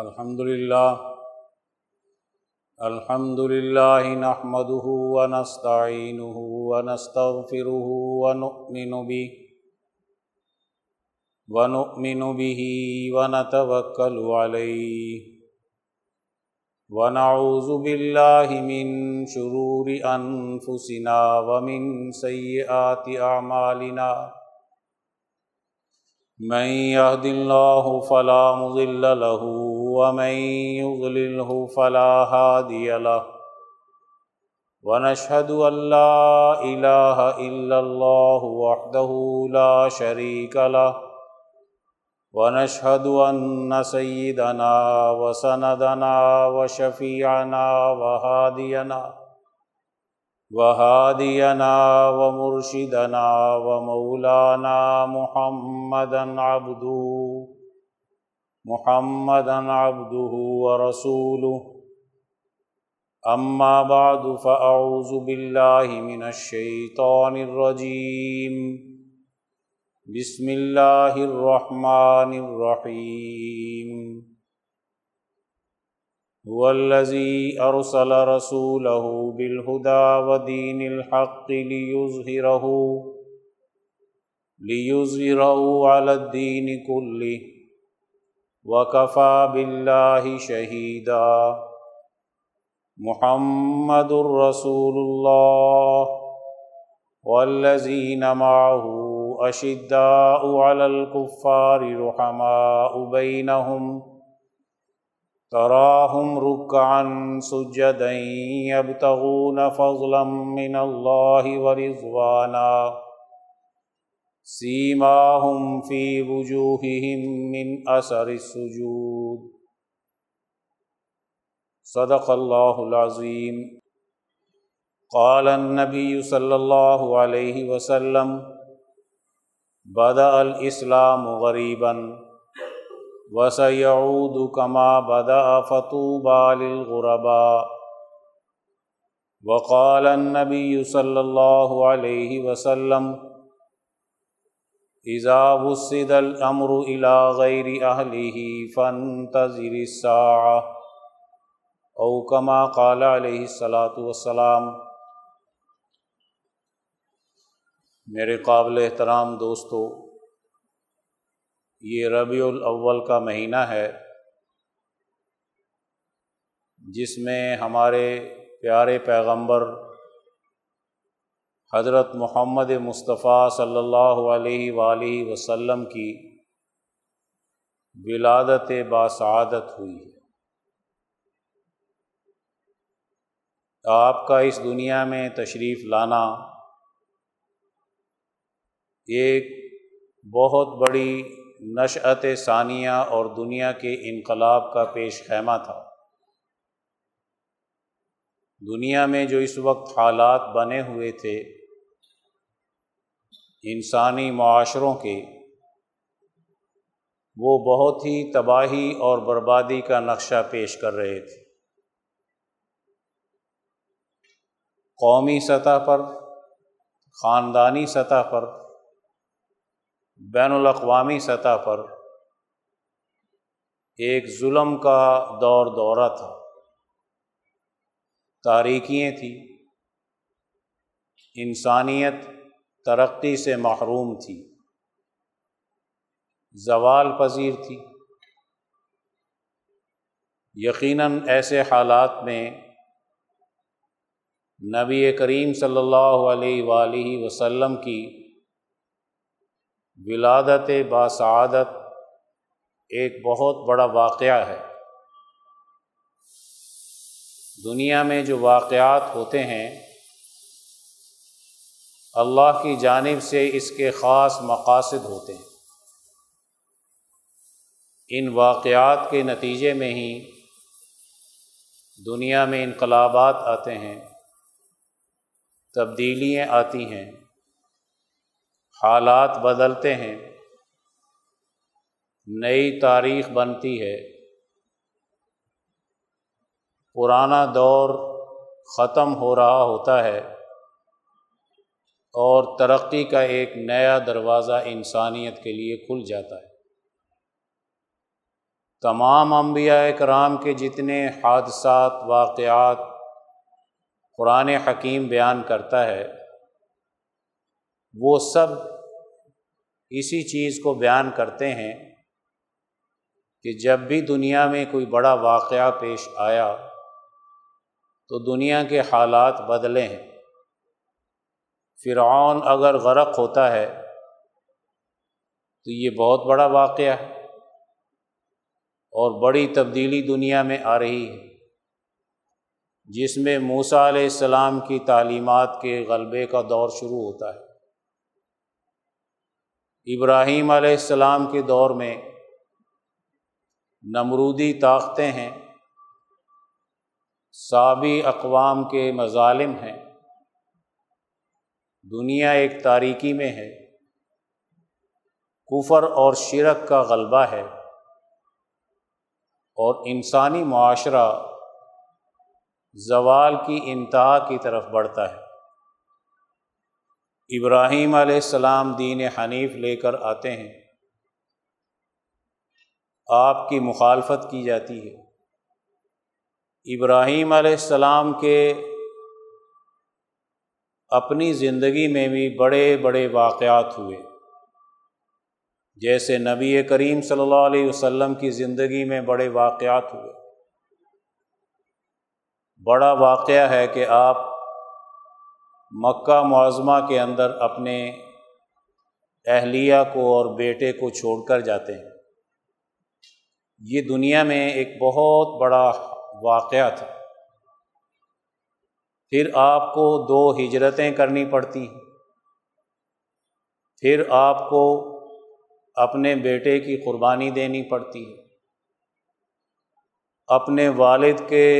الحمد لله الحمد لله نحمده ونستعينه ونستغفره ونؤمن به ونؤمن به ونتوكل عليه، ونعوذ بالله من شرور أنفسنا ومن سيئات أعمالنا. من يهد الله فلا مضل له ومن يضلله فلا هادي له ونشهد أن لا إله إلا الله وحده لا شريك له ونشهد أن سيدنا وسندنا وشفيعنا وهادينا وهادينا ومرشدنا ومولانا محمدا عبده محمدا عبده ورسوله. أما بعد، فأعوذ بالله من الشيطان الرجيم. بسم الله الرحمن الرحيم. هو الذي أرسل رسوله بالهدى ودين الحق ليظهره ليظهره على الدين كله. وكفى بالله شهيدا محمد رسول الله والذين معه أشداء على الكفار رحماء بينهم تراهم ركعا سجدا يبتغون فضلا من الله ورضوانا سيماهم في وجوههم من أثر السجود. صدق الله العظيم قال النبي صلى الله عليه وسلم، بدأ الإسلام غريباً وسيعود كما بدأ فطوبى للغرباء. وقال النبي صلى الله عليه وسلم إذا وسد الأمر إلى غير أهله فانتظر الساعة. أو كما قال عليه الصلاة والسلام، میرے قابل احترام دوستو، یہ ربیع الاول کا مہینہ ہے، جس میں ہمارے پیارے پیغمبر حضرت محمد مصطفیٰ صلی اللہ علیہ وآلہ وسلم کی ولادت باسعادت ہوئی ہے۔ آپ کا اس دنیا میں تشریف لانا ایک بہت بڑی نشعت ثانیہ اور دنیا کے انقلاب کا پیش خیمہ تھا۔ دنیا میں جو اس وقت حالات بنے ہوئے تھے انسانی معاشروں کے وہ بہت ہی تباہی اور بربادی کا نقشہ پیش کر رہے تھے۔ قومی سطح پر، خاندانی سطح پر، بین الاقوامی سطح پر ایک ظلم کا دور دورہ تھا۔ تاریکیاں تھیں۔ انسانیت ترقی سے محروم تھی۔ زوال پذیر تھی۔ یقیناً ایسے حالات میں نبی کریم صلی اللہ علیہ وآلہ وسلم کی ولادت باسعادت ایک بہت بڑا واقعہ ہے۔ دنیا میں جو واقعات ہوتے ہیں اللہ کی جانب سے اس کے خاص مقاصد ہوتے ہیں۔ ان واقعات کے نتیجے میں ہی دنیا میں انقلابات آتے ہیں، تبدیلیاں آتی ہیں، حالات بدلتے ہیں، نئی تاریخ بنتی ہے۔ پرانا دور ختم ہو رہا ہوتا ہے۔ اور ترقی کا ایک نیا دروازہ انسانیت کے لیے کھل جاتا ہے۔ تمام انبیاء کرام کے جتنے حادثات، واقعات قرآن حکیم بیان کرتا ہے، وہ سب اسی چیز کو بیان کرتے ہیں کہ جب بھی دنیا میں کوئی بڑا واقعہ پیش آیا تو دنیا کے حالات بدلے ہیں۔ فرعون اگر غرق ہوتا ہے تو یہ بہت بڑا واقعہ ہے اور بڑی تبدیلی دنیا میں آ رہی ہے، جس میں موسا علیہ السلام کی تعلیمات کے غلبے کا دور شروع ہوتا ہے۔ ابراہیم علیہ السلام کے دور میں نمرودی طاقتیں ہیں، سابی اقوام کے مظالم ہیں۔ دنیا ایک تاریکی میں ہے۔ کفر اور شرک کا غلبہ ہے۔ اور انسانی معاشرہ زوال کی انتہا کی طرف بڑھتا ہے۔ ابراہیم علیہ السلام دین حنیف لے کر آتے ہیں۔ آپ کی مخالفت کی جاتی ہے۔ ابراہیم علیہ السلام کے اپنی زندگی میں بھی بڑے بڑے واقعات ہوئے۔ جیسے نبی کریم صلی اللہ علیہ وسلم کی زندگی میں بڑے واقعات ہوئے۔ بڑا واقعہ ہے کہ آپ مکہ معظمہ کے اندر اپنے اہلیہ کو اور بیٹے کو چھوڑ کر جاتے ہیں۔ یہ دنیا میں ایک بہت بڑا واقعہ تھا۔ پھر آپ کو دو ہجرتیں کرنی پڑتی ہیں۔ پھر آپ کو اپنے بیٹے کی قربانی دینی پڑتی ہے۔ اپنے والد کے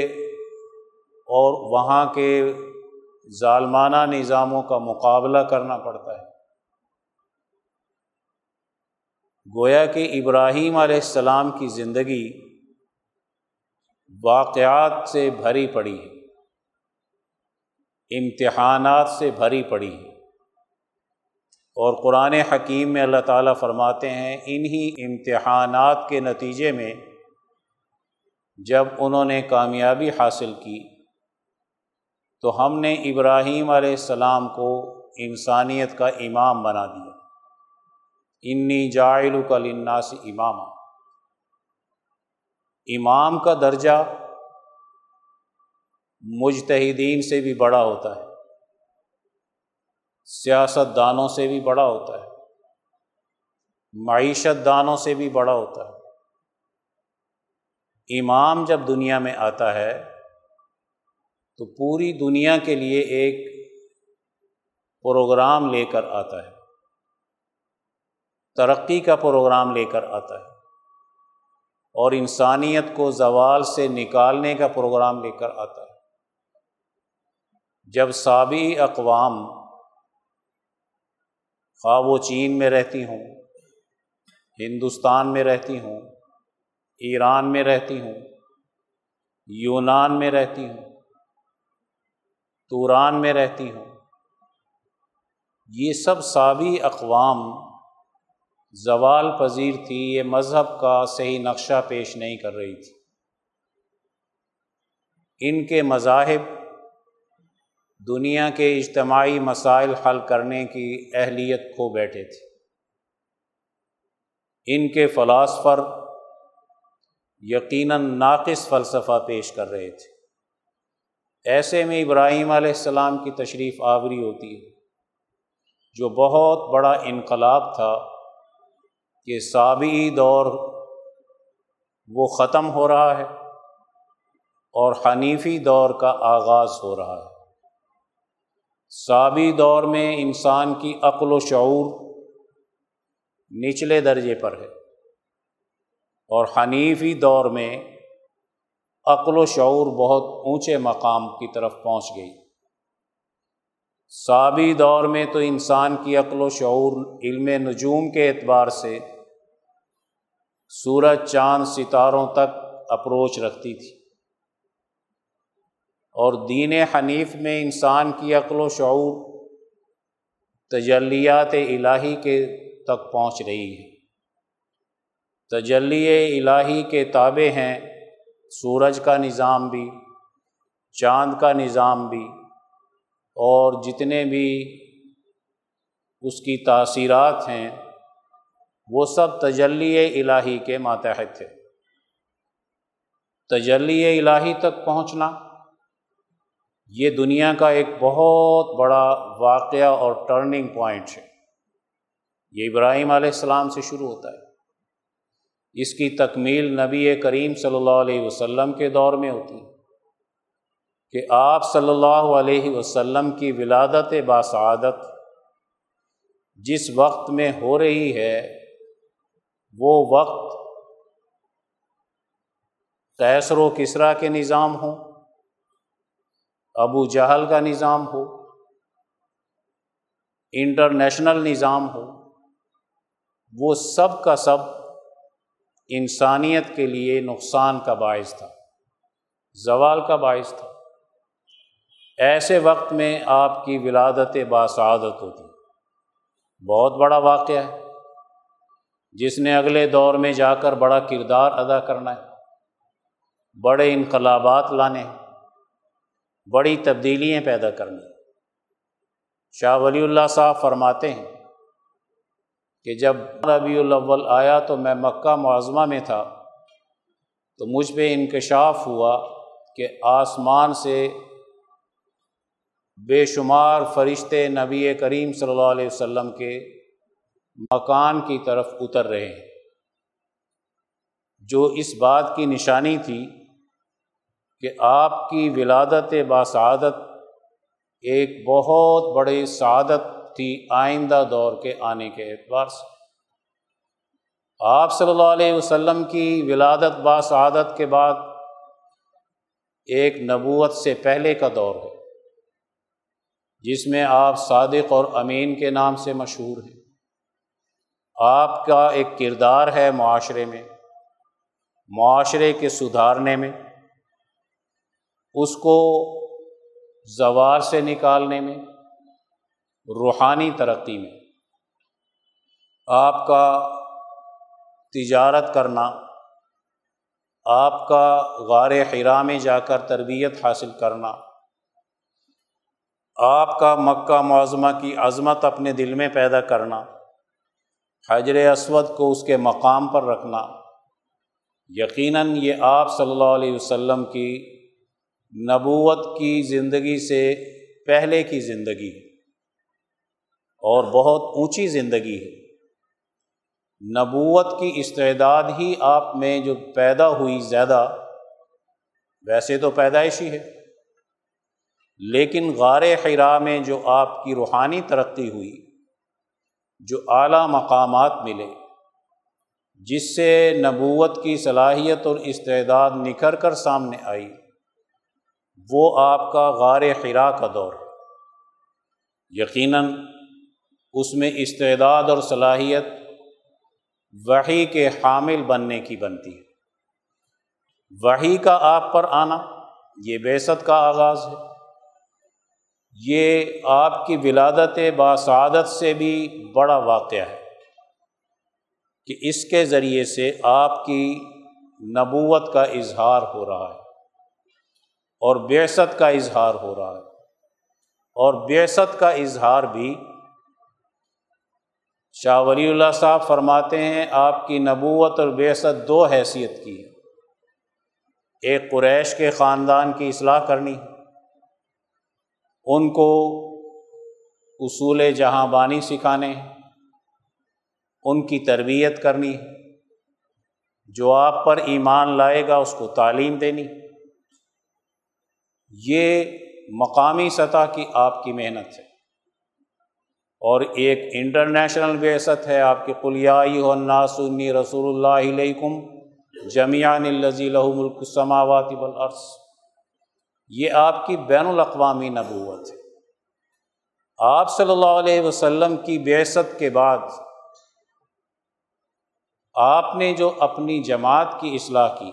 اور وہاں کے ظالمانہ نظاموں کا مقابلہ کرنا پڑتا ہے۔ گویا کہ ابراہیم علیہ السلام کی زندگی واقعات سے بھری پڑی ہے۔ امتحانات سے بھری پڑی ہے۔ اور قرآن حکیم میں اللہ تعالیٰ فرماتے ہیں، انہی امتحانات کے نتیجے میں جب انہوں نے کامیابی حاصل کی، تو ہم نے ابراہیم علیہ السلام کو انسانیت کا امام بنا دیا۔ انی جائل کا لناس امام امام کا درجہ مجتہدین سے بھی بڑا ہوتا ہے۔ سیاست دانوں سے بھی بڑا ہوتا ہے۔ معیشت دانوں سے بھی بڑا ہوتا ہے۔ امام جب دنیا میں آتا ہے تو پوری دنیا کے لیے ایک پروگرام لے کر آتا ہے۔ ترقی کا پروگرام لے کر آتا ہے۔ اور انسانیت کو زوال سے نکالنے کا پروگرام لے کر آتا ہے۔ جب سابی اقوام خواہ وہ چین میں رہتی ہوں، ہندوستان میں رہتی ہوں، ایران میں رہتی ہوں، یونان میں رہتی ہوں، توران میں رہتی ہوں، یہ سب سابی اقوام زوال پذیر تھی، یہ مذہب کا صحیح نقشہ پیش نہیں کر رہی تھی۔ ان کے مذاہب دنیا کے اجتماعی مسائل حل کرنے کی اہلیت کھو بیٹھے تھے۔ ان کے فلاسفر یقیناً ناقص فلسفہ پیش کر رہے تھے۔ ایسے میں ابراہیم علیہ السلام کی تشریف آوری ہوتی ہے، جو بہت بڑا انقلاب تھا کہ سابی دور وہ ختم ہو رہا ہے اور حنیفی دور کا آغاز ہو رہا ہے۔ سابی دور میں انسان کی عقل و شعور نچلے درجے پر ہے اور حنیفی دور میں عقل و شعور بہت اونچے مقام کی طرف پہنچ گئی۔ سابی دور میں تو انسان کی عقل و شعور علم نجوم کے اعتبار سے سورج چاند ستاروں تک اپروچ رکھتی تھی۔ اور دین حنیف میں انسان کی عقل و شعور تجلیات الہی کے تک پہنچ رہی ہے۔ تجلی الہی کے تابع ہیں، سورج کا نظام بھی، چاند کا نظام بھی، اور جتنے بھی اس کی تاثیرات ہیں، وہ سب تجلی الہی کے ماتحت تھے تجلی الہی تک پہنچنا یہ دنیا کا ایک بہت بڑا واقعہ اور ٹرننگ پوائنٹ ہے۔ یہ ابراہیم علیہ السلام سے شروع ہوتا ہے۔ اس کی تکمیل نبی کریم صلی اللہ علیہ وسلم کے دور میں ہوتی ہے۔ کہ آپ صلی اللہ علیہ وسلم کی ولادت باسعادت جس وقت میں ہو رہی ہے، وہ وقت کیسر و کسرا کے نظام ہوں۔ ابو جہل کا نظام ہو، انٹرنیشنل نظام ہو، وہ سب کا سب انسانیت کے لیے نقصان کا باعث تھا، زوال کا باعث تھا۔ ایسے وقت میں آپ کی ولادت باسعادت ہوتی۔ بہت بڑا واقعہ ہے۔ جس نے اگلے دور میں جا کر بڑا کردار ادا کرنا ہے۔ بڑے انقلابات لانے ہیں۔ بڑی تبدیلیاں پیدا کرنی۔ شاہ ولی اللہ صاحب فرماتے ہیں کہ جب ربیع الاول آیا تو میں مکہ معظمہ میں تھا، تو مجھ پہ انکشاف ہوا کہ آسمان سے بے شمار فرشتے نبی کریم صلی اللہ علیہ وسلم کے مکان کی طرف اتر رہے ہیں۔ جو اس بات کی نشانی تھی کہ آپ کی ولادت باسعادت ایک بہت بڑی سعادت تھی آئندہ دور کے آنے کے اعتبار سے۔ آپ صلی اللہ علیہ وسلم کی ولادت باسعادت کے بعد ایک نبوت سے پہلے کا دور ہے، جس میں آپ صادق اور امین کے نام سے مشہور ہیں۔ آپ کا ایک کردار ہے معاشرے میں، معاشرے کے سدھارنے میں۔ اس کو زوار سے نکالنے میں، روحانی ترقی میں، آپ کا تجارت کرنا، آپ کا غار حرا میں جا کر تربیت حاصل کرنا، آپ کا مکہ معظمہ کی عظمت اپنے دل میں پیدا کرنا، حجر اسود کو اس کے مقام پر رکھنا، یقیناً یہ آپ صلی اللہ علیہ وسلم کی نبوت کی زندگی سے پہلے کی زندگی ہے اور بہت اونچی زندگی ہے۔ نبوت کی استعداد ہی آپ میں جو پیدا ہوئی زیادہ، ویسے تو پیدائشی ہے، لیکن غار حرا میں جو آپ کی روحانی ترقی ہوئی، جو اعلیٰ مقامات ملے، جس سے نبوت کی صلاحیت اور استعداد نکھر کر سامنے آئی۔ وہ آپ کا غار حرا کا دور۔ یقیناً اس میں استعداد اور صلاحیت وہی کے حامل بننے کی بنتی ہے۔ وہی کا آپ پر آنا یہ بیست کا آغاز ہے۔ یہ آپ کی ولادت باسعادت سے بھی بڑا واقعہ ہے کہ اس کے ذریعے سے آپ کی نبوت کا اظہار ہو رہا ہے۔ اور بیست کا اظہار ہو رہا ہے۔ اور بیست کا اظہار بھی شاہ ولی اللہ صاحب فرماتے ہیں، آپ کی نبوت اور بیست دو حیثیت کی ہے ایک قریش کے خاندان کی اصلاح کرنی ان کو اصول جہاں بانی سکھانے ان کی تربیت کرنی جو آپ پر ایمان لائے گا، اس کو تعلیم دینی یہ مقامی سطح کی آپ کی محنت ہے۔ اور ایک انٹرنیشنل بیست ہے، آپ کی قلیائی ہو ناسنی رسول اللہ علیکم جمیان الزی ملک السماوات والارض۔ یہ آپ کی بین الاقوامی نبوت ہے۔ آپ صلی اللہ علیہ وسلم کی بیست کے بعد آپ نے جو اپنی جماعت کی اصلاح کی،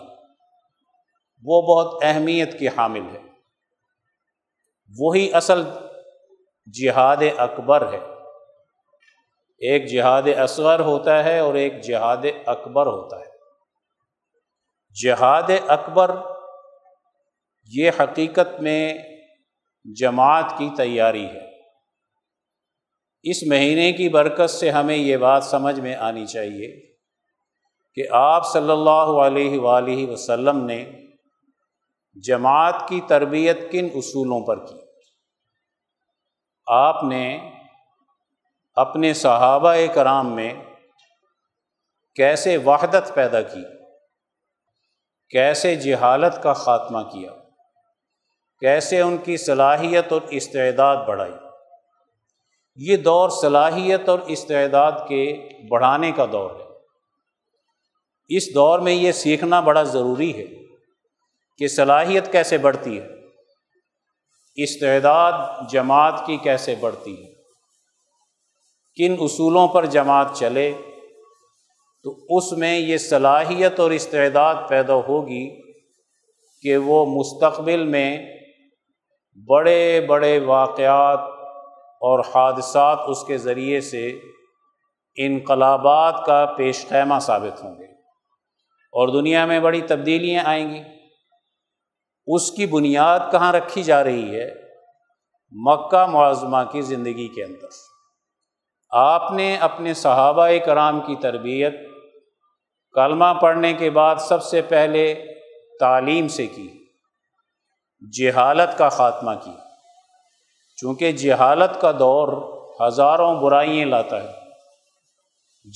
وہ بہت اہمیت کی حامل ہے۔ وہی اصل جہاد اکبر ہے۔ ایک جہاد اصغر ہوتا ہے اور ایک جہاد اکبر ہوتا ہے۔ جہاد اکبر یہ حقیقت میں جماعت کی تیاری ہے۔ اس مہینے کی برکت سے ہمیں یہ بات سمجھ میں آنی چاہیے کہ آپ صلی اللہ علیہ وآلہ وسلم نے جماعت کی تربیت کن اصولوں پر کی؟ آپ نے اپنے صحابہ کرام میں کیسے وحدت پیدا کی؟ کیسے جہالت کا خاتمہ کیا؟ کیسے ان کی صلاحیت اور استعداد بڑھائی؟ یہ دور صلاحیت اور استعداد کے بڑھانے کا دور ہے۔ اس دور میں یہ سیکھنا بڑا ضروری ہے۔ کہ صلاحیت کیسے بڑھتی ہے؟ استعداد جماعت کی کیسے بڑھتی ہے؟ کن اصولوں پر جماعت چلے؟ تو اس میں یہ صلاحیت اور استعداد پیدا ہوگی کہ وہ مستقبل میں بڑے بڑے واقعات اور حادثات اس کے ذریعے سے انقلابات کا پیش خیمہ ثابت ہوں گے اور دنیا میں بڑی تبدیلیاں آئیں گی۔ اس کی بنیاد کہاں رکھی جا رہی ہے؟ مکہ معظمہ کی زندگی کے اندر۔ آپ نے اپنے صحابہ کرام کی تربیت کلمہ پڑھنے کے بعد سب سے پہلے تعلیم سے کی، جہالت کا خاتمہ کی۔ چونکہ جہالت کا دور ہزاروں برائیاں لاتا ہے۔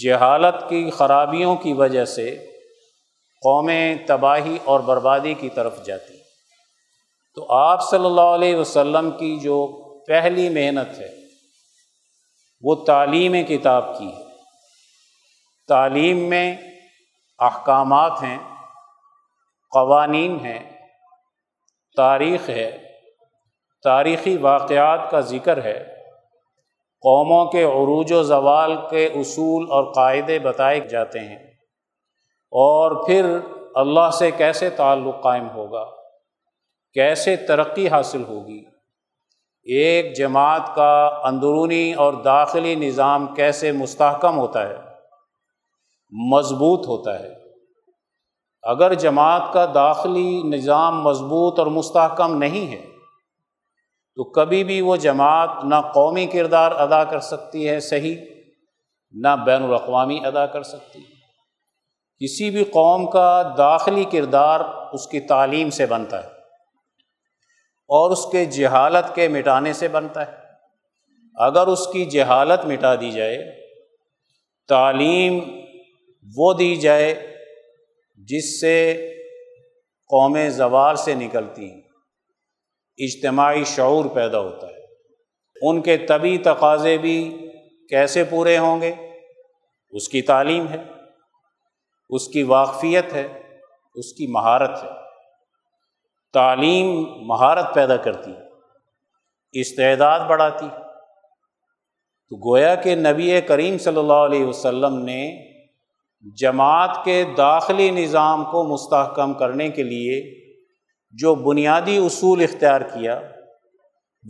جہالت کی خرابیوں کی وجہ سے قومیں تباہی اور بربادی کی طرف جاتی۔ تو آپ صلی اللہ علیہ وسلم کی جو پہلی محنت ہے، وہ تعلیم کتاب کی ہے۔ تعلیم میں احکامات ہیں، قوانین ہیں، تاریخ ہے، تاریخی واقعات کا ذکر ہے۔ قوموں کے عروج و زوال کے اصول اور قاعدے بتائے جاتے ہیں۔ اور پھر اللہ سے کیسے تعلق قائم ہوگا؟ کیسے ترقی حاصل ہوگی؟ ایک جماعت کا اندرونی اور داخلی نظام کیسے مستحکم ہوتا ہے؟ مضبوط ہوتا ہے۔ اگر جماعت کا داخلی نظام مضبوط اور مستحکم نہیں ہے، تو کبھی بھی وہ جماعت نہ قومی کردار ادا کر سکتی ہے صحیح، نہ بین الاقوامی ادا کر سکتی۔ کسی بھی قوم کا داخلی کردار اس کی تعلیم سے بنتا ہے۔ اور اس کے جہالت کے مٹانے سے بنتا ہے۔ اگر اس کی جہالت مٹا دی جائے، تعلیم وہ دی جائے جس سے قومیں زوال سے نکلتی ہیں۔ اجتماعی شعور پیدا ہوتا ہے۔ ان کے طبی تقاضے بھی کیسے پورے ہوں گے؟ اس کی تعلیم ہے، اس کی واقفیت ہے، اس کی مہارت ہے۔ تعلیم مہارت پیدا کرتی استعداد بڑھاتی تو گویا کہ نبی کریم صلی اللہ علیہ وسلم نے جماعت کے داخلی نظام کو مستحکم کرنے کے لیے جو بنیادی اصول اختیار کیا،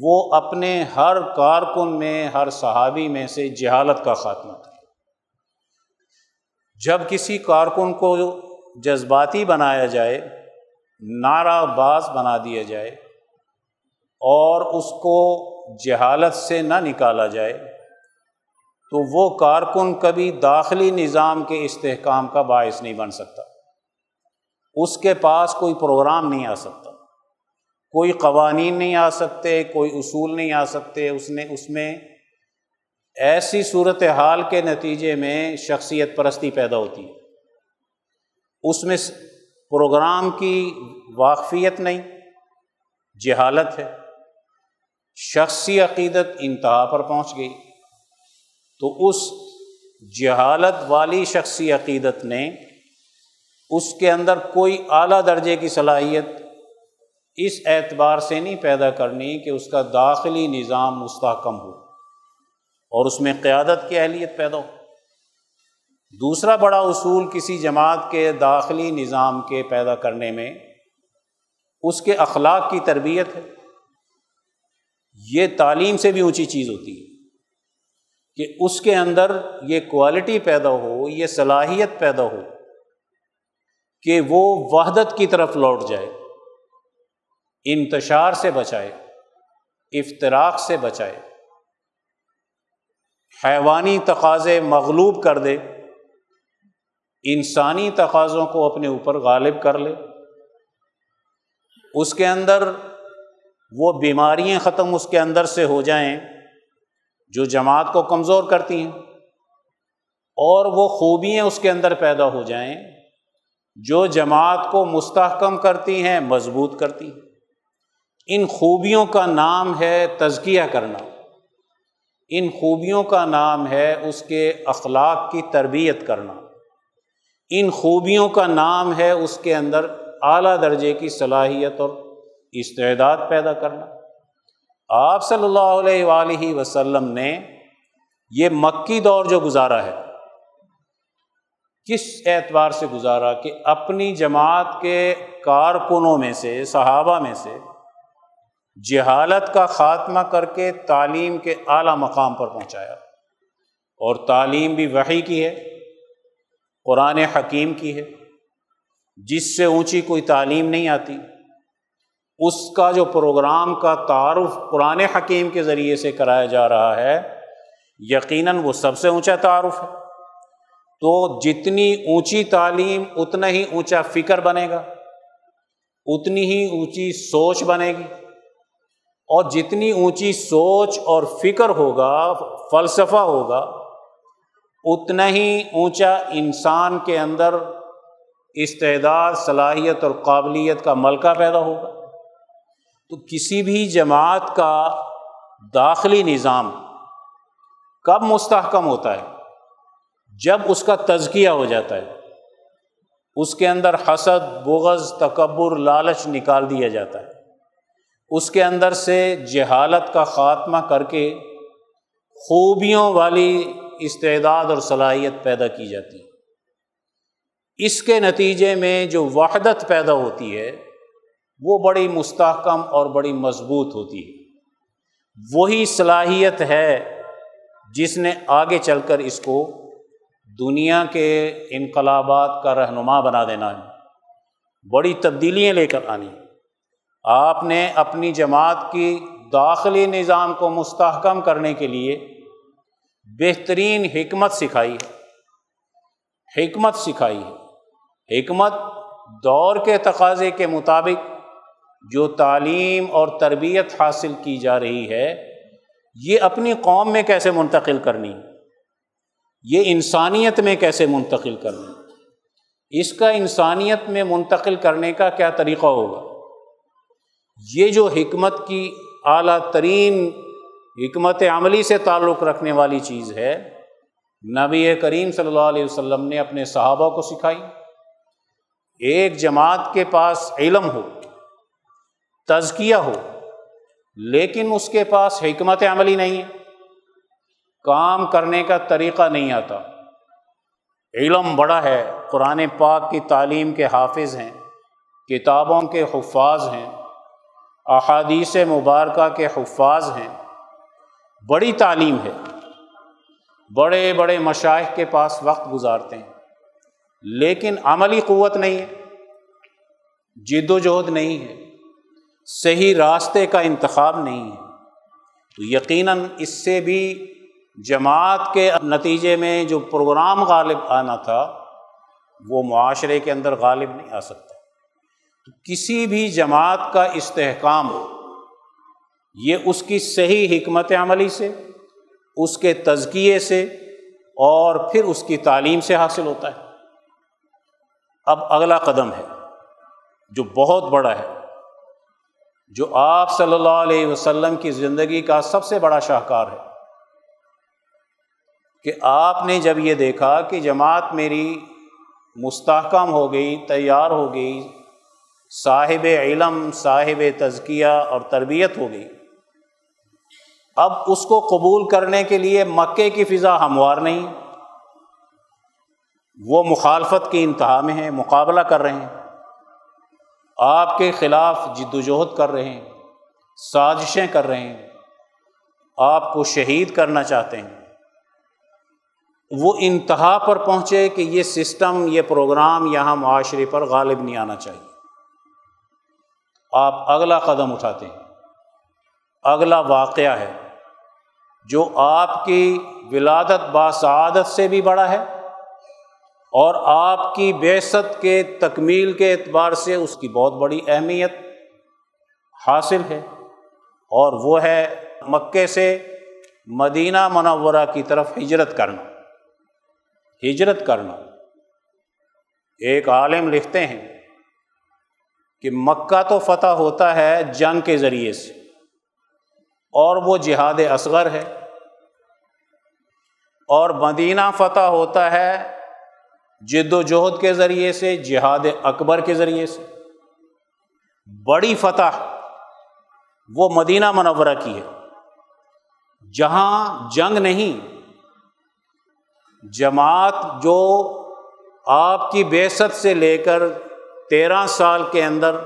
وہ اپنے ہر کارکن میں، ہر صحابی میں سے جہالت کا خاتمہ کیا جب کسی کارکن کو جذباتی بنایا جائے نعرہ باز بنا دیا جائے اور اس کو جہالت سے نہ نکالا جائے، تو وہ کارکن کبھی داخلی نظام کے استحکام کا باعث نہیں بن سکتا۔ اس کے پاس کوئی پروگرام نہیں آ سکتا۔ کوئی قوانین نہیں آ سکتے، کوئی اصول نہیں آ سکتے۔ اس نے، اس میں ایسی صورت حال کے نتیجے میں شخصیت پرستی پیدا ہوتی ہے۔ اس میں پروگرام کی واقفیت نہیں، جہالت ہے۔ شخصی عقیدت انتہا پر پہنچ گئی۔ تو اس جہالت والی شخصی عقیدت نے اس کے اندر کوئی اعلیٰ درجے کی صلاحیت اس اعتبار سے نہیں پیدا کرنی کہ اس کا داخلی نظام مستحکم ہو اور اس میں قیادت کی اہلیت پیدا ہو۔ دوسرا بڑا اصول کسی جماعت کے داخلی نظام کے پیدا کرنے میں اس کے اخلاق کی تربیت ہے۔ یہ تعلیم سے بھی اونچی چیز ہوتی ہے کہ اس کے اندر یہ کوالٹی پیدا ہو، یہ صلاحیت پیدا ہو کہ وہ وحدت کی طرف لوٹ جائے، انتشار سے بچائے افطراک سے بچائے، حیوانی تقاضے مغلوب کر دے۔ انسانی تقاضوں کو اپنے اوپر غالب کر لے، اس کے اندر وہ بیماریاں ختم اس کے اندر سے ہو جائیں جو جماعت کو کمزور کرتی ہیں، اور وہ خوبیاں اس کے اندر پیدا ہو جائیں جو جماعت کو مستحکم کرتی ہیں، مضبوط کرتی ہیں۔ ان خوبیوں کا نام ہے تزکیہ کرنا۔ ان خوبیوں کا نام ہے اس کے اخلاق کی تربیت کرنا۔ ان خوبیوں کا نام ہے اس کے اندر اعلیٰ درجے کی صلاحیت اور استعداد پیدا کرنا۔ آپ صلی اللہ علیہ وآلہ وسلم نے یہ مکی دور جو گزارا ہے، کس اعتبار سے گزارا کہ اپنی جماعت کے کارکنوں میں سے، صحابہ میں سے جہالت کا خاتمہ کر کے تعلیم کے اعلیٰ مقام پر پہنچایا۔ اور تعلیم بھی وہی کی ہے۔ قرآن حکیم کی ہے، جس سے اونچی کوئی تعلیم نہیں آتی، اس کا جو پروگرام کا تعارف قرآن حکیم کے ذریعے سے کرایا جا رہا ہے، یقیناً وہ سب سے اونچا تعارف ہے۔ تو جتنی اونچی تعلیم، اتنا ہی اونچا فکر بنے گا، اتنی ہی اونچی سوچ بنے گی۔ اور جتنی اونچی سوچ اور فکر ہوگا، فلسفہ ہوگا اتنا ہی اونچا انسان کے اندر استعداد، صلاحیت اور قابلیت کا ملکہ پیدا ہوگا۔ تو کسی بھی جماعت کا داخلی نظام کب مستحکم ہوتا ہے؟ جب اس کا تزکیہ ہو جاتا ہے۔ اس کے اندر حسد، بغض، تکبر، لالچ نکال دیا جاتا ہے۔ اس کے اندر سے جہالت کا خاتمہ کر کے خوبیوں والی استعداد اور صلاحیت پیدا کی جاتی ہے۔ اس کے نتیجے میں جو وحدت پیدا ہوتی ہے، وہ بڑی مستحکم اور بڑی مضبوط ہوتی ہے۔ وہی صلاحیت ہے جس نے آگے چل کر اس کو دنیا کے انقلابات کا رہنما بنا دینا ہے۔ بڑی تبدیلیاں لے کر آنی آپ نے اپنی جماعت کی داخلی نظام کو مستحکم کرنے کے لیے بہترین حکمت سکھائی ہے۔ حکمت سکھائی ہے۔ حکمت دور کے تقاضے کے مطابق جو تعلیم اور تربیت حاصل کی جا رہی ہے، یہ اپنی قوم میں کیسے منتقل کرنی؟ یہ انسانیت میں کیسے منتقل کرنی؟ اس کا انسانیت میں منتقل کرنے کا کیا طریقہ ہوگا؟ یہ جو حکمت کی اعلیٰ ترین حکمت عملی سے تعلق رکھنے والی چیز ہے۔ نبی کریم صلی اللہ علیہ وسلم نے اپنے صحابہ کو سکھائی۔ ایک جماعت کے پاس علم ہو، تزکیہ ہو، لیکن اس کے پاس حکمت عملی نہیں ہے۔ کام کرنے کا طریقہ نہیں آتا۔ علم بڑا ہے، قرآن پاک کی تعلیم کے حافظ ہیں، کتابوں کے حفاظ ہیں، احادیث مبارکہ کے حفاظ ہیں۔ بڑی تعلیم ہے۔ بڑے بڑے مشاہد کے پاس وقت گزارتے ہیں۔ لیکن عملی قوت نہیں ہے۔ جد و جہد نہیں ہے۔ صحیح راستے کا انتخاب نہیں ہے۔ تو یقیناً اس سے بھی جماعت کے نتیجے میں جو پروگرام غالب آنا تھا، وہ معاشرے کے اندر غالب نہیں آ سکتا۔ تو کسی بھی جماعت کا استحکام یہ اس کی صحیح حکمت عملی سے، اس کے تزکیے سے اور پھر اس کی تعلیم سے حاصل ہوتا ہے۔ اب اگلا قدم ہے جو بہت بڑا ہے، جو آپ صلی اللہ علیہ وسلم کی زندگی کا سب سے بڑا شاہکار ہے۔ کہ آپ نے جب یہ دیکھا کہ جماعت میری مستحکم ہو گئی، تیار ہو گئی، صاحب علم، صاحب تزکیہ اور تربیت ہو گئی اب اس کو قبول کرنے کے لیے مکے کی فضا ہموار نہیں۔ وہ مخالفت کی انتہا میں ہیں، مقابلہ کر رہے ہیں۔ آپ کے خلاف جد وجہد کر رہے ہیں، سازشیں کر رہے ہیں۔ آپ کو شہید کرنا چاہتے ہیں۔ وہ انتہا پر پہنچے کہ یہ سسٹم، یہ پروگرام یہاں معاشرے پر غالب نہیں آنا چاہیے۔ آپ اگلا قدم اٹھاتے ہیں۔ اگلا واقعہ ہے۔ جو آپ کی ولادت باسعادت سے بھی بڑا ہے اور آپ کی بیست کے تکمیل کے اعتبار سے اس کی بہت بڑی اہمیت حاصل ہے اور وہ ہے مکے سے مدینہ منورہ کی طرف ہجرت کرنا۔ ہجرت کرنا۔ ایک عالم لکھتے ہیں کہ مکہ تو فتح ہوتا ہے جنگ کے ذریعے سے۔ اور وہ جہاد اصغر ہے۔ اور مدینہ فتح ہوتا ہے جد و جہد کے ذریعے سے، جہاد اکبر کے ذریعے سے۔ بڑی فتح وہ مدینہ منورہ کی ہے۔ جہاں جنگ نہیں، جماعت جو آپ کی بیست سے لے کر تیرہ سال کے اندر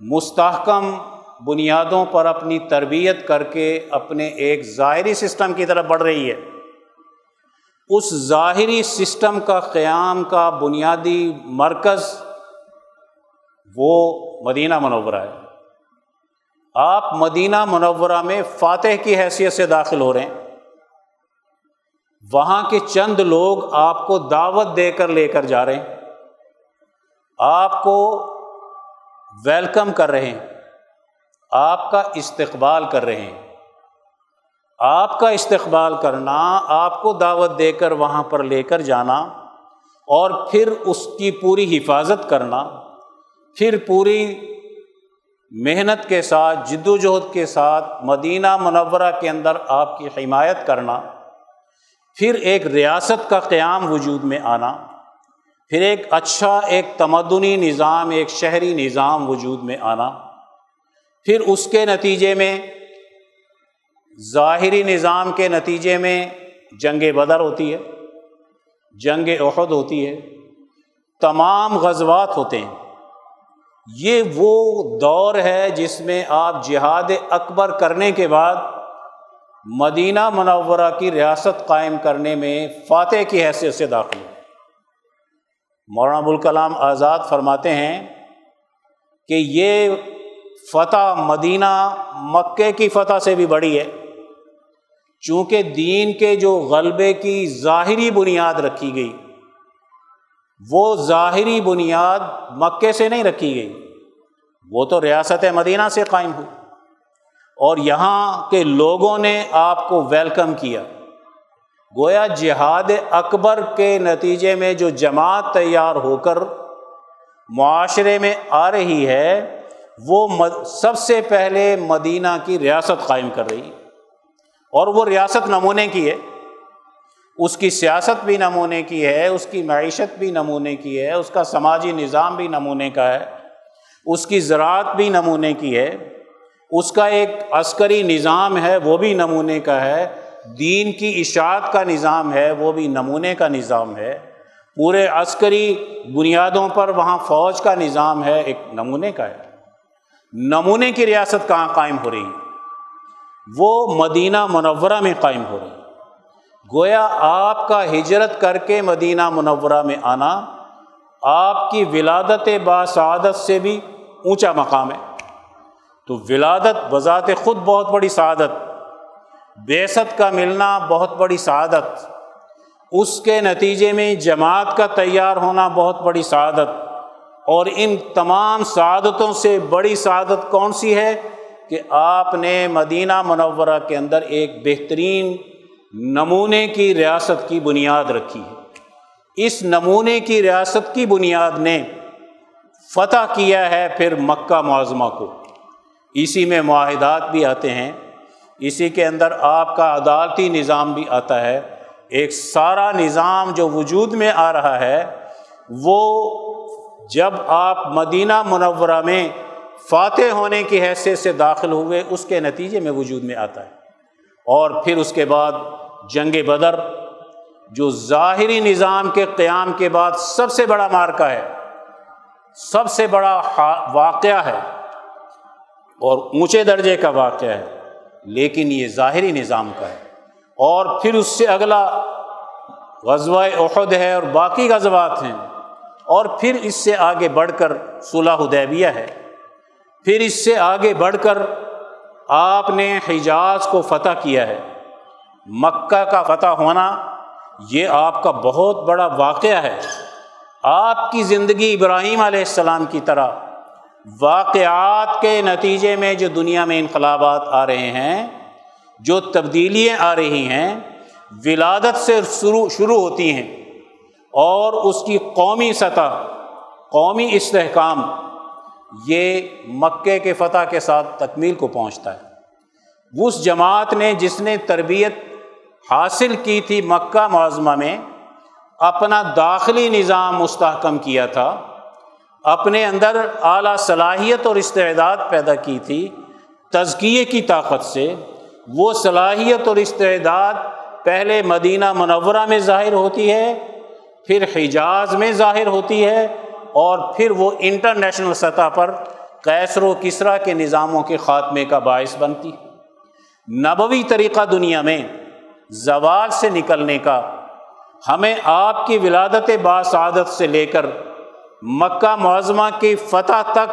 مستحکم بنیادوں پر اپنی تربیت کر کے اپنے ایک ظاہری سسٹم کی طرف بڑھ رہی ہے۔ اس ظاہری سسٹم کا قیام کا بنیادی مرکز وہ مدینہ منورہ ہے۔ آپ مدینہ منورہ میں فاتح کی حیثیت سے داخل ہو رہے ہیں۔ وہاں کے چند لوگ آپ کو دعوت دے کر لے کر جا رہے ہیں۔ آپ کو ویلکم کر رہے ہیں۔ آپ کا استقبال کر رہے ہیں۔ آپ کا استقبال کرنا، آپ کو دعوت دے کر وہاں پر لے کر جانا اور پھر اس کی پوری حفاظت کرنا، پھر پوری محنت کے ساتھ، جد و جہد کے ساتھ مدینہ منورہ کے اندر آپ کی حمایت کرنا، پھر ایک ریاست کا قیام وجود میں آنا، پھر ایک اچھا ایک تمدنی نظام، ایک شہری نظام وجود میں آنا۔ پھر اس کے نتیجے میں، ظاہری نظام کے نتیجے میں جنگ بدر ہوتی ہے، جنگ عہد ہوتی ہے، تمام غزوات ہوتے ہیں۔ یہ وہ دور ہے جس میں آپ جہاد اکبر کرنے کے بعد مدینہ منورہ کی ریاست قائم کرنے میں فاتح کی حیثیت سے داخل ہوئے۔ مولانا ابوالکلام آزاد فرماتے ہیں کہ یہ فتح مدینہ مکے کی فتح سے بھی بڑی ہے۔ چونکہ دین کے جو غلبے کی ظاہری بنیاد رکھی گئی، وہ ظاہری بنیاد مکے سے نہیں رکھی گئی۔ وہ تو ریاست مدینہ سے قائم ہوئی۔ اور یہاں کے لوگوں نے آپ کو ویلکم کیا۔ گویا جہاد اکبر کے نتیجے میں جو جماعت تیار ہو کر معاشرے میں آ رہی ہے وہ سب سے پہلے مدینہ کی ریاست قائم کر رہی ہے اور وہ ریاست نمونے کی ہے۔ اس کی سیاست بھی نمونے کی ہے، اس کی معیشت بھی نمونے کی ہے، اس کا سماجی نظام بھی نمونے کا ہے۔ اس کی زراعت بھی نمونے کی ہے۔ اس کا ایک عسکری نظام ہے، وہ بھی نمونے کا ہے۔ دین کی اشاعت کا نظام ہے، وہ بھی نمونے کا نظام ہے۔ پورے عسکری بنیادوں پر وہاں فوج کا نظام ہے، ایک نمونے کا ہے۔ نمونے کی ریاست کہاں قائم ہو رہی ہے؟ وہ مدینہ منورہ میں قائم ہو رہی ہے۔ گویا آپ کا ہجرت کر کے مدینہ منورہ میں آنا آپ کی ولادت باسعادت سے بھی اونچا مقام ہے۔ تو ولادت بذات خود بہت بڑی سعادت، بیست کا ملنا بہت بڑی سعادت، اس کے نتیجے میں جماعت کا تیار ہونا بہت بڑی سعادت۔ اور ان تمام سعادتوں سے بڑی سعادت کون سی ہے کہ آپ نے مدینہ منورہ کے اندر ایک بہترین نمونے کی ریاست کی بنیاد رکھی ہے۔ اس نمونے کی ریاست کی بنیاد نے فتح کیا ہے پھر مکہ معظمہ کو۔ اسی میں معاہدات بھی آتے ہیں۔ اسی کے اندر آپ کا عدالتی نظام بھی آتا ہے۔ ایک سارا نظام جو وجود میں آ رہا ہے وہ جب آپ مدینہ منورہ میں فاتح ہونے کی حیثیت سے داخل ہوئے، اس کے نتیجے میں وجود میں آتا ہے۔ اور پھر اس کے بعد جنگ بدر، جو ظاہری نظام کے قیام کے بعد سب سے بڑا مارکا ہے، سب سے بڑا واقعہ ہے۔ اور اونچے درجے کا واقعہ ہے، لیکن یہ ظاہری نظام کا ہے۔ اور پھر اس سے اگلا غزوہ احد ہے اور باقی غزوات ہیں۔ اور پھر اس سے آگے بڑھ کر صلح حدیبیہ ہے۔ پھر اس سے آگے بڑھ کر آپ نے حجاز کو فتح کیا ہے۔ مکہ کا فتح ہونا یہ آپ کا بہت بڑا واقعہ ہے۔ آپ کی زندگی ابراہیم علیہ السلام کی طرح واقعات کے نتیجے میں جو دنیا میں انقلابات آ رہے ہیں، جو تبدیلیاں آ رہی ہیں، ولادت سے شروع شروع ہوتی ہیں۔ اور اس کی قومی سطح، قومی استحکام یہ مکے کے فتح کے ساتھ تکمیل کو پہنچتا ہے۔ اس جماعت نے جس نے تربیت حاصل کی تھی مکہ معظمہ میں، اپنا داخلی نظام مستحکم کیا تھا، اپنے اندر اعلیٰ صلاحیت اور استعداد پیدا کی تھی، تزکیے کی طاقت سے۔ وہ صلاحیت اور استعداد پہلے مدینہ منورہ میں ظاہر ہوتی ہے پھر حجاز میں ظاہر ہوتی ہے اور پھر وہ انٹرنیشنل سطح پر کیسر و کسرا کے نظاموں کے خاتمے کا باعث بنتی نبوی طریقہ دنیا میں زوال سے نکلنے کا، ہمیں آپ کی ولادت باسعادت سے لے کر مکہ معظمہ کی فتح تک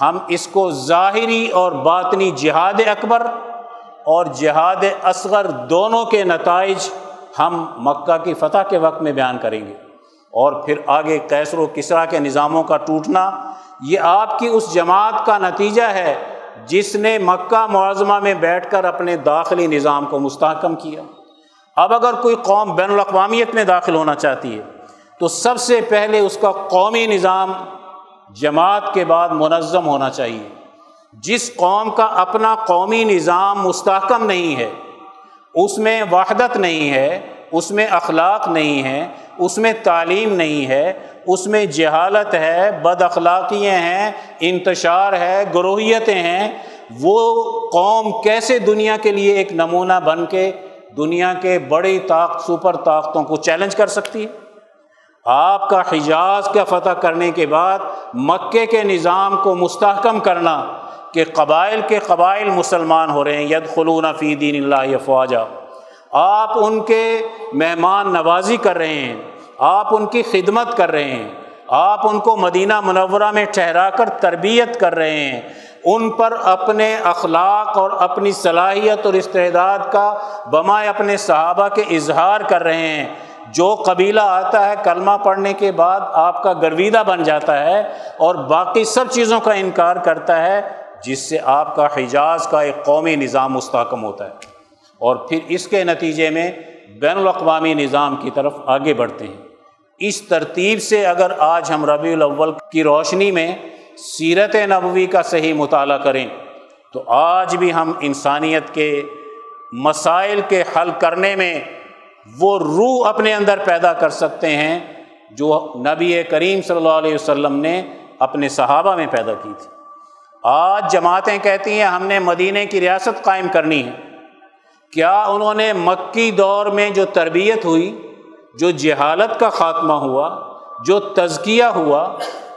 ہم اس کو ظاہری اور باطنی جہاد اکبر اور جہاد اصغر دونوں کے نتائج ہم مکہ کی فتح کے وقت میں بیان کریں گے۔ اور پھر آگے کیسر و کسرا کے نظاموں کا ٹوٹنا، یہ آپ کی اس جماعت کا نتیجہ ہے جس نے مکہ معظمہ میں بیٹھ کر اپنے داخلی نظام کو مستحکم کیا۔ اب اگر کوئی قوم بین الاقوامیت میں داخل ہونا چاہتی ہے، تو سب سے پہلے اس کا قومی نظام جماعت کے بعد منظم ہونا چاہیے۔ جس قوم کا اپنا قومی نظام مستحکم نہیں ہے اس میں وحدت نہیں ہے، اس میں اخلاق نہیں ہے اس میں تعلیم نہیں ہے، اس میں جہالت ہے، بد اخلاقیاں ہیں، انتشار ہے، گروہیتیں ہیں۔ وہ قوم کیسے دنیا کے لیے ایک نمونہ بن کے دنیا کے بڑی طاقت، سپر طاقتوں کو چیلنج کر سکتی ہے؟ آپ کا حجاز کا فتح کرنے کے بعد مکے کے نظام کو مستحکم کرنا کہ قبائل کے قبائل مسلمان ہو رہے ہیں ید خلون فی دین اللہ فواجہ آپ ان کے مہمان نوازی کر رہے ہیں، آپ ان کی خدمت کر رہے ہیں، آپ ان کو مدینہ منورہ میں ٹھہرا کر تربیت کر رہے ہیں۔ ان پر اپنے اخلاق اور اپنی صلاحیت اور استعداد کا بمائے اپنے صحابہ کے اظہار کر رہے ہیں۔ جو قبیلہ آتا ہے، کلمہ پڑھنے کے بعد آپ کا گرویدہ بن جاتا ہے اور باقی سب چیزوں کا انکار کرتا ہے۔ جس سے آپ کا حجاز کا ایک قومی نظام مستحکم ہوتا ہے اور پھر اس کے نتیجے میں بین الاقوامی نظام کی طرف آگے بڑھتے ہیں۔ اس ترتیب سے اگر آج ہم ربیع الاول کی روشنی میں سیرت نبوی کا صحیح مطالعہ کریں، تو آج بھی ہم انسانیت کے مسائل کے حل کرنے میں وہ روح اپنے اندر پیدا کر سکتے ہیں جو نبی کریم صلی اللہ علیہ وسلم نے اپنے صحابہ میں پیدا کی تھی۔ آج جماعتیں کہتی ہیں ہم نے مدینہ کی ریاست قائم کرنی ہے۔ کیا انہوں نے مکی دور میں جو تربیت ہوئی، جو جہالت کا خاتمہ ہوا، جو تزکیہ ہوا،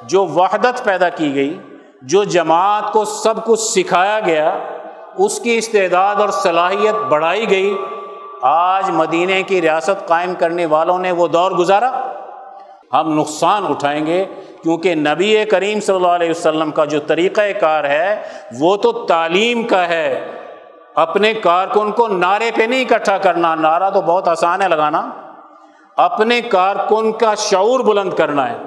جو وحدت پیدا کی گئی، جو جماعت کو سب کچھ سکھایا گیا، اس کی استعداد اور صلاحیت بڑھائی گئی۔ آج مدینہ کی ریاست قائم کرنے والوں نے وہ دور گزارا۔ ہم نقصان اٹھائیں گے۔ کیونکہ نبی کریم صلی اللہ علیہ وسلم کا جو طریقۂ کار ہے، وہ تو تعلیم کا ہے۔ اپنے کارکن کو نعرے پہ نہیں اکٹھا کرنا، نعرہ تو بہت آسان ہے لگانا۔ اپنے کارکن کا شعور بلند کرنا ہے۔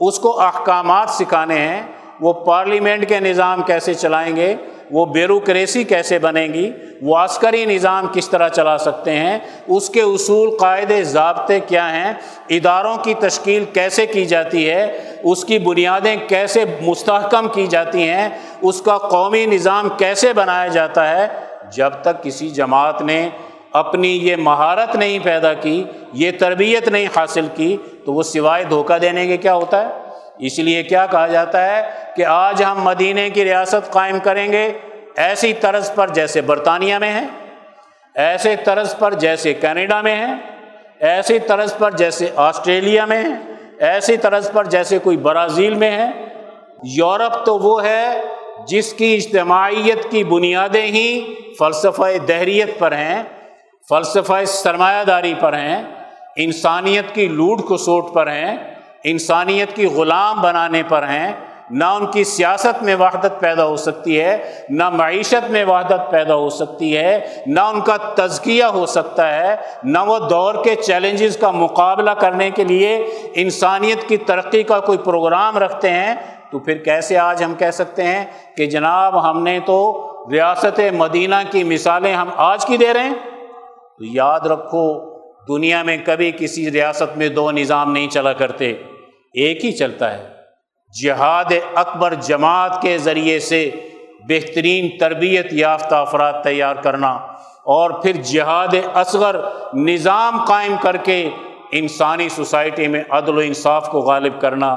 اس کو احکامات سکھانے ہیں۔ وہ پارلیمنٹ کے نظام کیسے چلائیں گے؟ وہ بیروکریسی کیسے بنے گی؟ وہ عسکری نظام کس طرح چلا سکتے ہیں؟ اس کے اصول، قاعدے، ضابطے کیا ہیں؟ اداروں کی تشکیل کیسے کی جاتی ہے؟ اس کی بنیادیں کیسے مستحکم کی جاتی ہیں؟ اس کا قومی نظام کیسے بنایا جاتا ہے؟ جب تک کسی جماعت نے اپنی یہ مہارت نہیں پیدا کی، یہ تربیت نہیں حاصل کی، تو وہ سوائے دھوکہ دینے کے کیا ہوتا ہے؟ اس لیے کیا کہا جاتا ہے کہ آج ہم مدینہ کی ریاست قائم کریں گے ایسی طرز پر جیسے برطانیہ میں ہیں ایسے طرز پر جیسے کینیڈا میں ہیں ایسی طرز پر جیسے آسٹریلیا میں ہیں ایسی طرز پر جیسے کوئی برازیل میں ہے۔ یورپ تو وہ ہے جس کی اجتماعیت کی بنیادیں ہی فلسفہ دہریت پر ہیں، فلسفہ سرمایہ داری پر ہیں، انسانیت کی لوٹ کو سوٹ پر ہیں۔ انسانیت کی غلام بنانے پر ہیں، نہ ان کی سیاست میں وحدت پیدا ہو سکتی ہے، نہ معیشت میں وحدت پیدا ہو سکتی ہے، نہ ان کا تزکیہ ہو سکتا ہے، نہ وہ دور کے چیلنجز کا مقابلہ کرنے کے لیے انسانیت کی ترقی کا کوئی پروگرام رکھتے ہیں۔ تو پھر کیسے آج ہم کہہ سکتے ہیں کہ جناب ہم نے تو ریاست مدینہ کی مثالیں ہم آج کی دے رہے ہیں؟ تو یاد رکھو، دنیا میں کبھی کسی ریاست میں دو نظام نہیں چلا کرتے۔ ایک ہی چلتا ہے۔ جہاد اکبر جماعت کے ذریعے سے بہترین تربیت یافتہ افراد تیار کرنا اور پھر جہاد اصغر نظام قائم کر کے انسانی سوسائٹی میں عدل و انصاف کو غالب کرنا،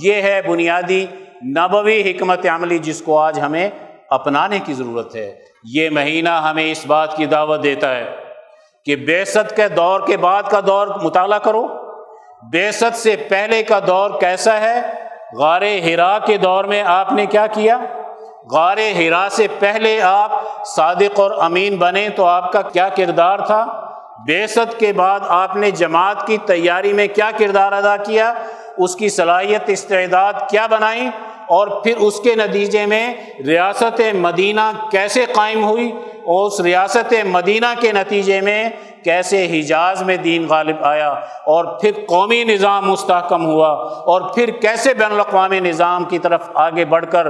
یہ ہے بنیادی نبوی حکمت عملی جس کو آج ہمیں اپنانے کی ضرورت ہے۔ یہ مہینہ ہمیں اس بات کی دعوت دیتا ہے کہ بیست کے دور کے بعد کا دور مطالعہ کرو۔ بیست سے پہلے کا دور کیسا ہے؟ غار ہرا کے دور میں آپ نے کیا کیا؟ غار ہرا سے پہلے آپ صادق اور امین بنے تو آپ کا کیا کردار تھا؟ بیست کے بعد آپ نے جماعت کی تیاری میں کیا کردار ادا کیا؟ اس کی صلاحیت استعداد کیا بنائی؟ اور پھر اس کے نتیجے میں ریاست مدینہ کیسے قائم ہوئی؟ اور اس ریاست مدینہ کے نتیجے میں کیسے حجاز میں دین غالب آیا اور پھر قومی نظام مستحکم ہوا اور پھر کیسے بین الاقوامی نظام کی طرف آگے بڑھ کر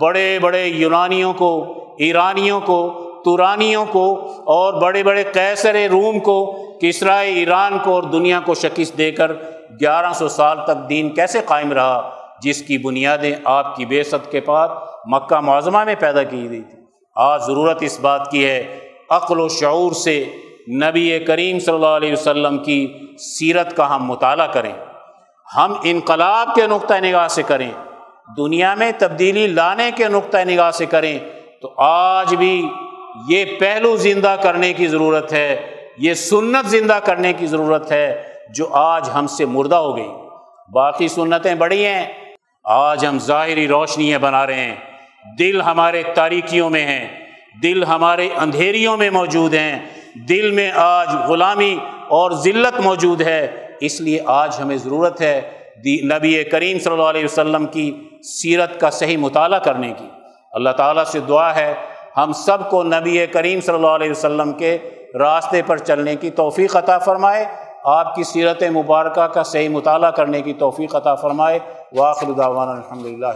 بڑے بڑے یونانیوں کو، ایرانیوں کو، تورانیوں کو اور بڑے بڑے قیصر روم کو کسرائے ایران کو اور دنیا کو شکست دے کر گیارہ سو سال تک دین کیسے قائم رہا، جس کی بنیادیں آپ کی بے ست کے پاس مکہ معظمہ میں پیدا کی گئی تھی آج ضرورت اس بات کی ہے، عقل و شعور سے نبی کریم صلی اللہ علیہ وسلم کی سیرت کا ہم مطالعہ کریں، ہم انقلاب کے نقطۂ نگاہ سے کریں، دنیا میں تبدیلی لانے کے نقطۂ نگاہ سے کریں، تو آج بھی یہ پہلو زندہ کرنے کی ضرورت ہے، یہ سنت زندہ کرنے کی ضرورت ہے جو آج ہم سے مردہ ہو گئی۔ باقی سنتیں بڑی ہیں، آج ہم ظاہری روشنیاں بنا رہے ہیں۔ دل ہمارے تاریکیوں میں ہیں، دل ہمارے اندھیریوں میں موجود ہیں۔ دل میں آج غلامی اور ذلت موجود ہے، اس لیے آج ہمیں ضرورت ہے نبی کریم صلی اللہ علیہ وسلم کی سیرت کا صحیح مطالعہ کرنے کی۔ اللہ تعالیٰ سے دعا ہے، ہم سب کو نبی کریم صلی اللہ علیہ وسلم کے راستے پر چلنے کی توفیق عطا فرمائے۔ آپ کی سیرت مبارکہ کا صحیح مطالعہ کرنے کی توفیق عطا فرمائے۔ واخر دعوانا الحمد للہ